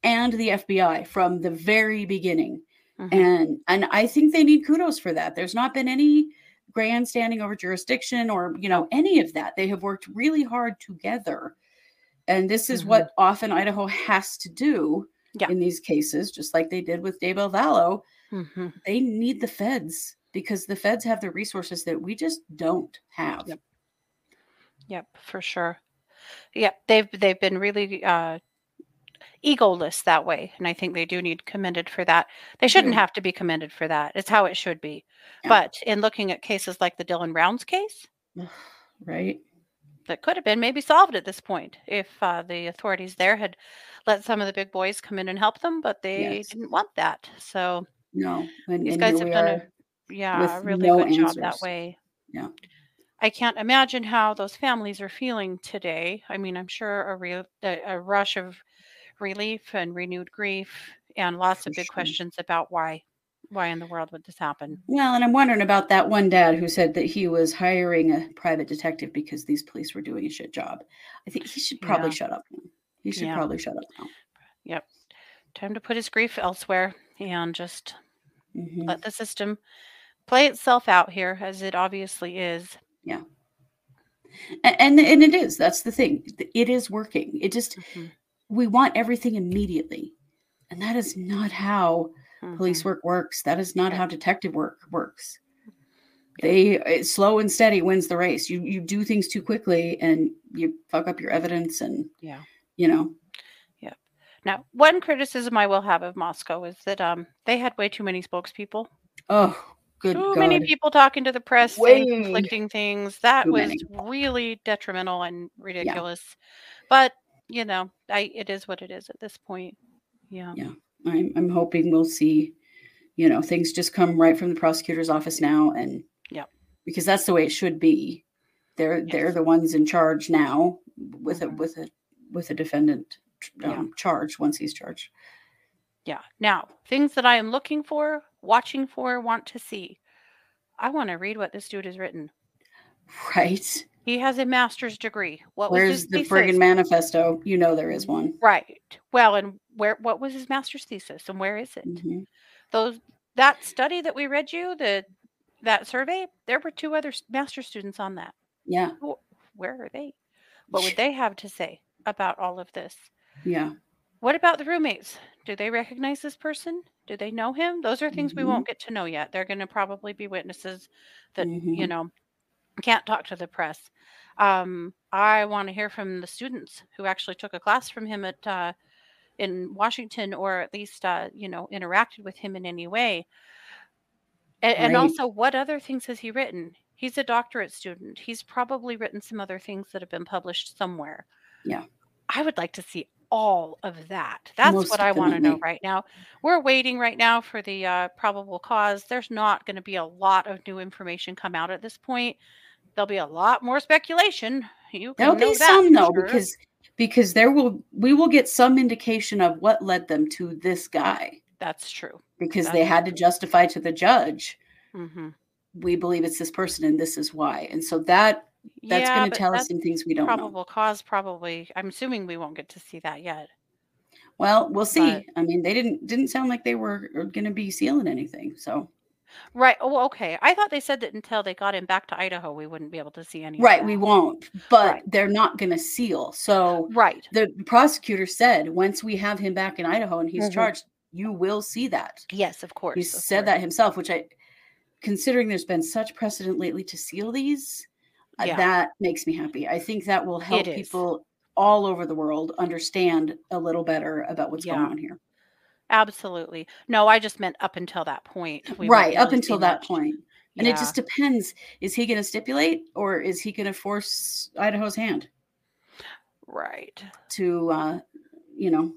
and the fbi from the very beginning. Mhm. and and i think they need kudos for that. There's not been any grandstanding over jurisdiction or you know any of that. They have worked really hard together. And this is what often idaho has to do Yeah. in these cases just like they did with daybell vallow Mhm. they need the feds because the feds have the resources that we just don't have Yep. Yep, for sure. Yep, they've they've been really uh egoless that way, and I think they do need commended for that. They shouldn't do. have to be commended for that. It's how it should be. Yeah. But in looking at cases like the Dylan Rounds case, right that could have been maybe solved at this point if uh, the authorities there had let some of the big boys come in and help them, but they Yes. didn't want that. So no and, these and guys have done a yeah, a really no good job that way. yeah I can't imagine how those families are feeling today. I mean, I'm sure a real a, a rush of relief and renewed grief and lots For of big sure. questions about why why in the world would this happen? Well, and I'm wondering about that one dad who said that he was hiring a private detective because these police were doing a shit job. I think he should probably Yeah. shut up. He should Yeah. probably shut up now. Yep. time to put his grief elsewhere and just Mhm. let the system play itself out here as it obviously is. Yeah. And and it is. That's the thing. It is working. It just Mm-hmm. we want everything immediately. And that is not how police Mm-hmm. work works. That is not how detective work works. They it's slow and steady wins the race. You you do things too quickly and you fuck up your evidence and Yeah. you know. Yeah. Now, one criticism I will have of Moscow is that um they had way too many spokespeople. Oh, good Too God. many people talking to the press Way conflicting things. That too was many. really detrimental and ridiculous. But you know, I it is what it is at this point. Yeah. Yeah. I'm I'm hoping we'll see, you know, things just come right from the prosecutor's office now and yeah, because that's the way it should be. They're they're the ones in charge now with Mm-hmm. a with a with a defendant um, charged once he's charged. Yeah. Now, things that I am looking for, watching for, want to see. I want to read what this dude has written. Right. He has a master's degree. What was Where's his the thesis? friggin' manifesto? You know there is one. Right. Well, and where what was his master's thesis and where is it? Mm-hmm. Those that study that we read you, the that survey, there were two other master students on that. Yeah. Where are they? What would they have to say about all of this? Yeah. What about the roommates? Do they recognize this person? Do they know him? Those are things we Mhm. won't get to know yet. They're going to probably be witnesses that, you Mhm. know, can't talk to the press. Um, I want to hear from the students who actually took a class from him at uh, in Washington, or at least uh, you know interacted with him in any way. And, and also, what other things has he written? He's a doctorate student. He's probably written some other things that have been published somewhere. Yeah. I would like to see all of that. That's Most what I want to know right now. We're waiting right now for the uh, probable cause. There's not going to be a lot of new information come out at this point. There'll be a lot more speculation. You can There'll be some though, sure. because because there will we will get some indication of what led them to this guy that's true. because they That's had to justify to the judge Mm-hmm. we believe it's this person and this is why and so that that's Yeah, going to tell us some things we don't know probable cause. Probably. I'm assuming we won't get to see that yet. well we'll see but- i mean they didn't didn't sound like they were going to be sealing anything so Right. Oh, okay. I thought they said that until they got him back to Idaho, we wouldn't be able to see any. of right that. we won't but they're not going to seal so right the prosecutor said once we have him back in idaho and he's Mhm. charged you will see that Yes, of course. he of said course. that himself which i considering there's been such precedent lately to seal these uh, Yeah. that makes me happy i think that will help is. people all over the world understand a little better about what's going on here Absolutely. No, I just meant up until that point. we right up see until that much. point and it just depends is he going to stipulate or is he going to force idaho's hand Right. to uh you know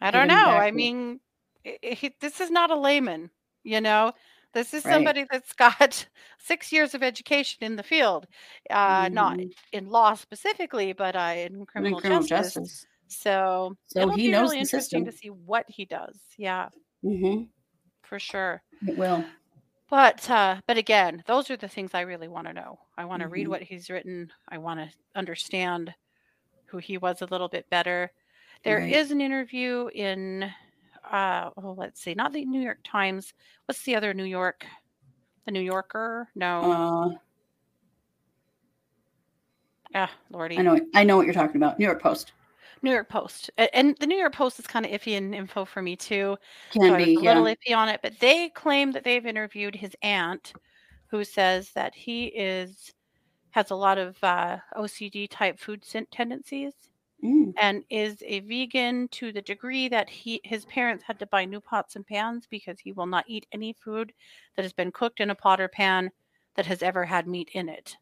I don't know. I to- mean, i- i- he, this is not a layman, you know. This is Right. somebody that's got six years of education in the field, uh, not Mhm. in law specifically, but uh, in criminal, criminal justice. justice. So, So it'll he be knows really interesting to see what he does. Yeah, hmm for sure. it will But uh, but again, those are the things I really want to know. I want to read Mhm. what he's written. I want to understand who he was a little bit better. There is Right. an interview in uh oh let's see, not the New York Times. What's the other New York? The New Yorker? No. uh ah, Lordy. i know i know what you're talking about new york post New York Post. A- And the New York Post is kind of iffy in info for me too. Can so I was be, a little iffy on it, but they claim that they've interviewed his aunt, who says that he is has a lot of uh, OCD type food sen- tendencies Mm. and is a vegan to the degree that he his parents had to buy new pots and pans because he will not eat any food that has been cooked in a pot or pan that has ever had meat in it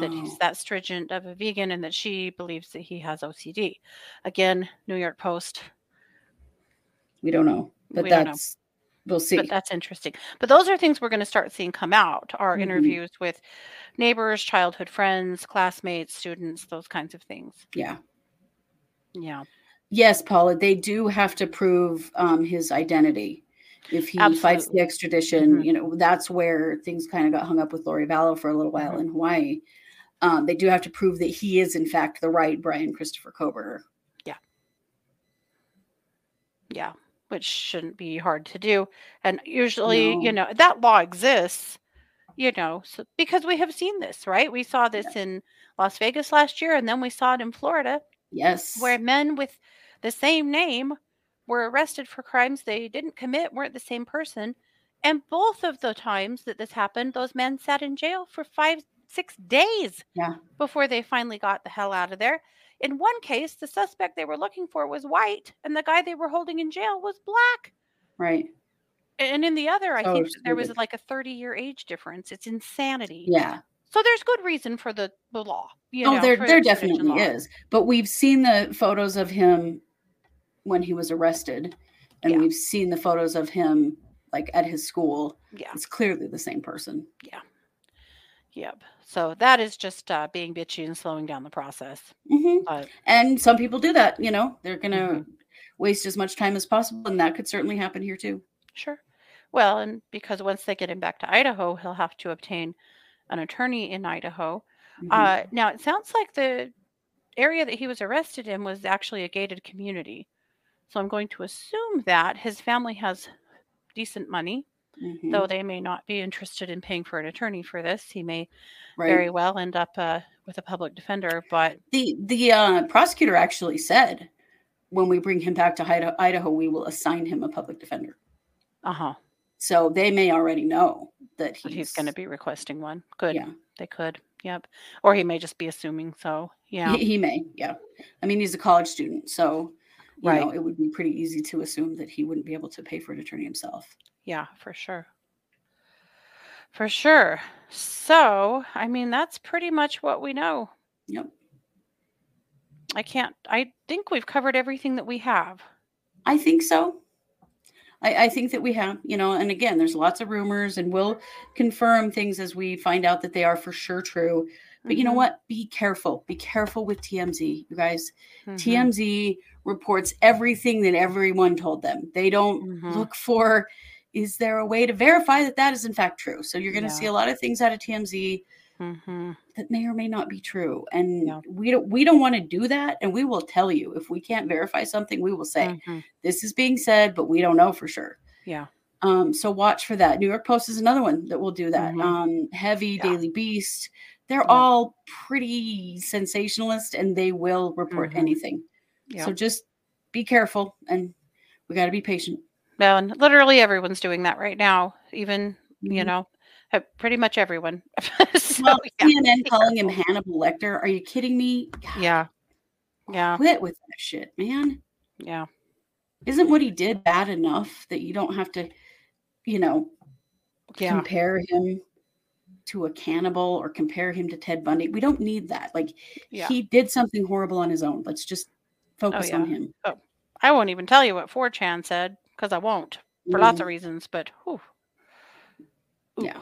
that he's that stringent of a vegan and that she believes that he has OCD. Again, New York Post. we don't know but We don't know. we'll see But that's interesting. But those are things we're going to start seeing come out are Mhm. interviews with neighbors, childhood friends, classmates, students, those kinds of things. yeah Yeah. Yes, Paula, they do have to prove um, his identity. If he fights the extradition, Mhm. you know, that's where things kind of got hung up with Lori Vallow for a little while Mhm. in Hawaii. Um, they do have to prove that he is, in fact, the right Bryan Christopher Kober. Yeah. Yeah. Which shouldn't be hard to do. And usually, you know, that law exists, you know, so, because we have seen this, right? We saw this in Las Vegas last year, and then we saw it in Florida, Yes. where men with the same name were arrested for crimes they didn't commit, weren't the same person. And both of the times that this happened, those men sat in jail for five, six days Yeah. before they finally got the hell out of there. In one case, the suspect they were looking for was white, and the guy they were holding in jail was black. Right. And in the other, I So think there was like a 30 year age difference. It's insanity. Yeah. So there's good reason for the, the law. You oh, know, there there the definitely law. is. But we've seen the photos of him when he was arrested, and we've seen the photos of him like at his school. Yeah. It's clearly the same person. Yeah. Yep. So that is just uh, being bitchy and slowing down the process. hmm But And some people do that. You know, they're gonna Mm-hmm. waste as much time as possible, and that could certainly happen here too. Sure. Well, and because once they get him back to Idaho, he'll have to obtain an attorney in Idaho. Mhm. Uh, now, it sounds like the area that he was arrested in was actually a gated community. So I'm going to assume that his family has decent money, Mhm. though they may not be interested in paying for an attorney for this. He may Right. very well end up uh, with a public defender, but The the uh, prosecutor actually said, when we bring him back to Idaho, Idaho, we will assign him a public defender. uh huh. So they may already know that He's, he's, going to be requesting one. Good. Yeah. They could. Yep. Or he may just be assuming. So, yeah. He, he may, yeah. I mean, he's a college student, so you know Right. it would be pretty easy to assume that he wouldn't be able to pay for an attorney himself. Yeah, for sure. For sure. So, I mean, that's pretty much what we know. Yep. I can't, I think we've covered everything that we have. I think so. I, I think that we have, you know, and again, there's lots of rumors, and we'll confirm things as we find out that they are for sure true. But you know Mhm. what? Be careful. Be careful with TMZ, you guys. Mhm. TMZ reports everything that everyone told them. They don't Mhm. look for is there a way to verify that that is in fact true. So you're going to see a lot of things out of TMZ hmm that may or may not be true, and we don't we don't want to do that. And we will tell you if we can't verify something, we will say Mhm. this is being said, but we don't know for sure. Yeah. Um, so watch for that. New York Post is another one that will do that. Um, Heavy, Daily Beast, they're Yeah. all pretty sensationalist and they will report Mhm. anything. Yeah. So just be careful and we got to be patient. No, and literally everyone's doing that right now. Even, you Mhm. know, uh, pretty much everyone. so, well, yeah, CNN calling him. Hannibal Lecter. Are you kidding me? Yeah. Yeah. Quit with that shit, man. Yeah. Isn't what he did bad enough that you don't have to, you know, Yeah. compare him to a cannibal or compare him to Ted Bundy? We don't need that. Like Yeah. he did something horrible on his own. Let's just Oh, focus on him. Oh, I won't even tell you what 4chan said because I won't for lots of Mhm. reasons, but whew. Yeah.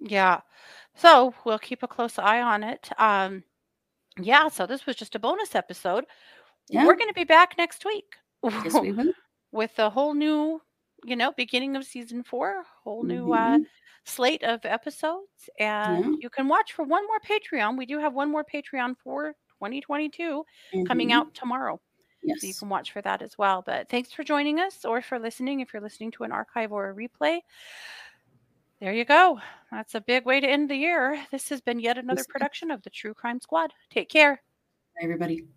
Yeah. So we'll keep a close eye on it. Um, yeah. So this was just a bonus episode. Yeah. We're going to be back next week Yes, we with a whole new, you know, beginning of season four, whole new uh, Mhm. slate of episodes. And Yeah. you can watch for one more Patreon. We do have one more Patreon for 2022 coming Mhm. out tomorrow. So you can watch for that as well. But thanks for joining us or for listening. If you're listening to an archive or a replay, there you go. That's a big way to end the year. This has been yet another production of the True Crime Squad. Take care. Everybody.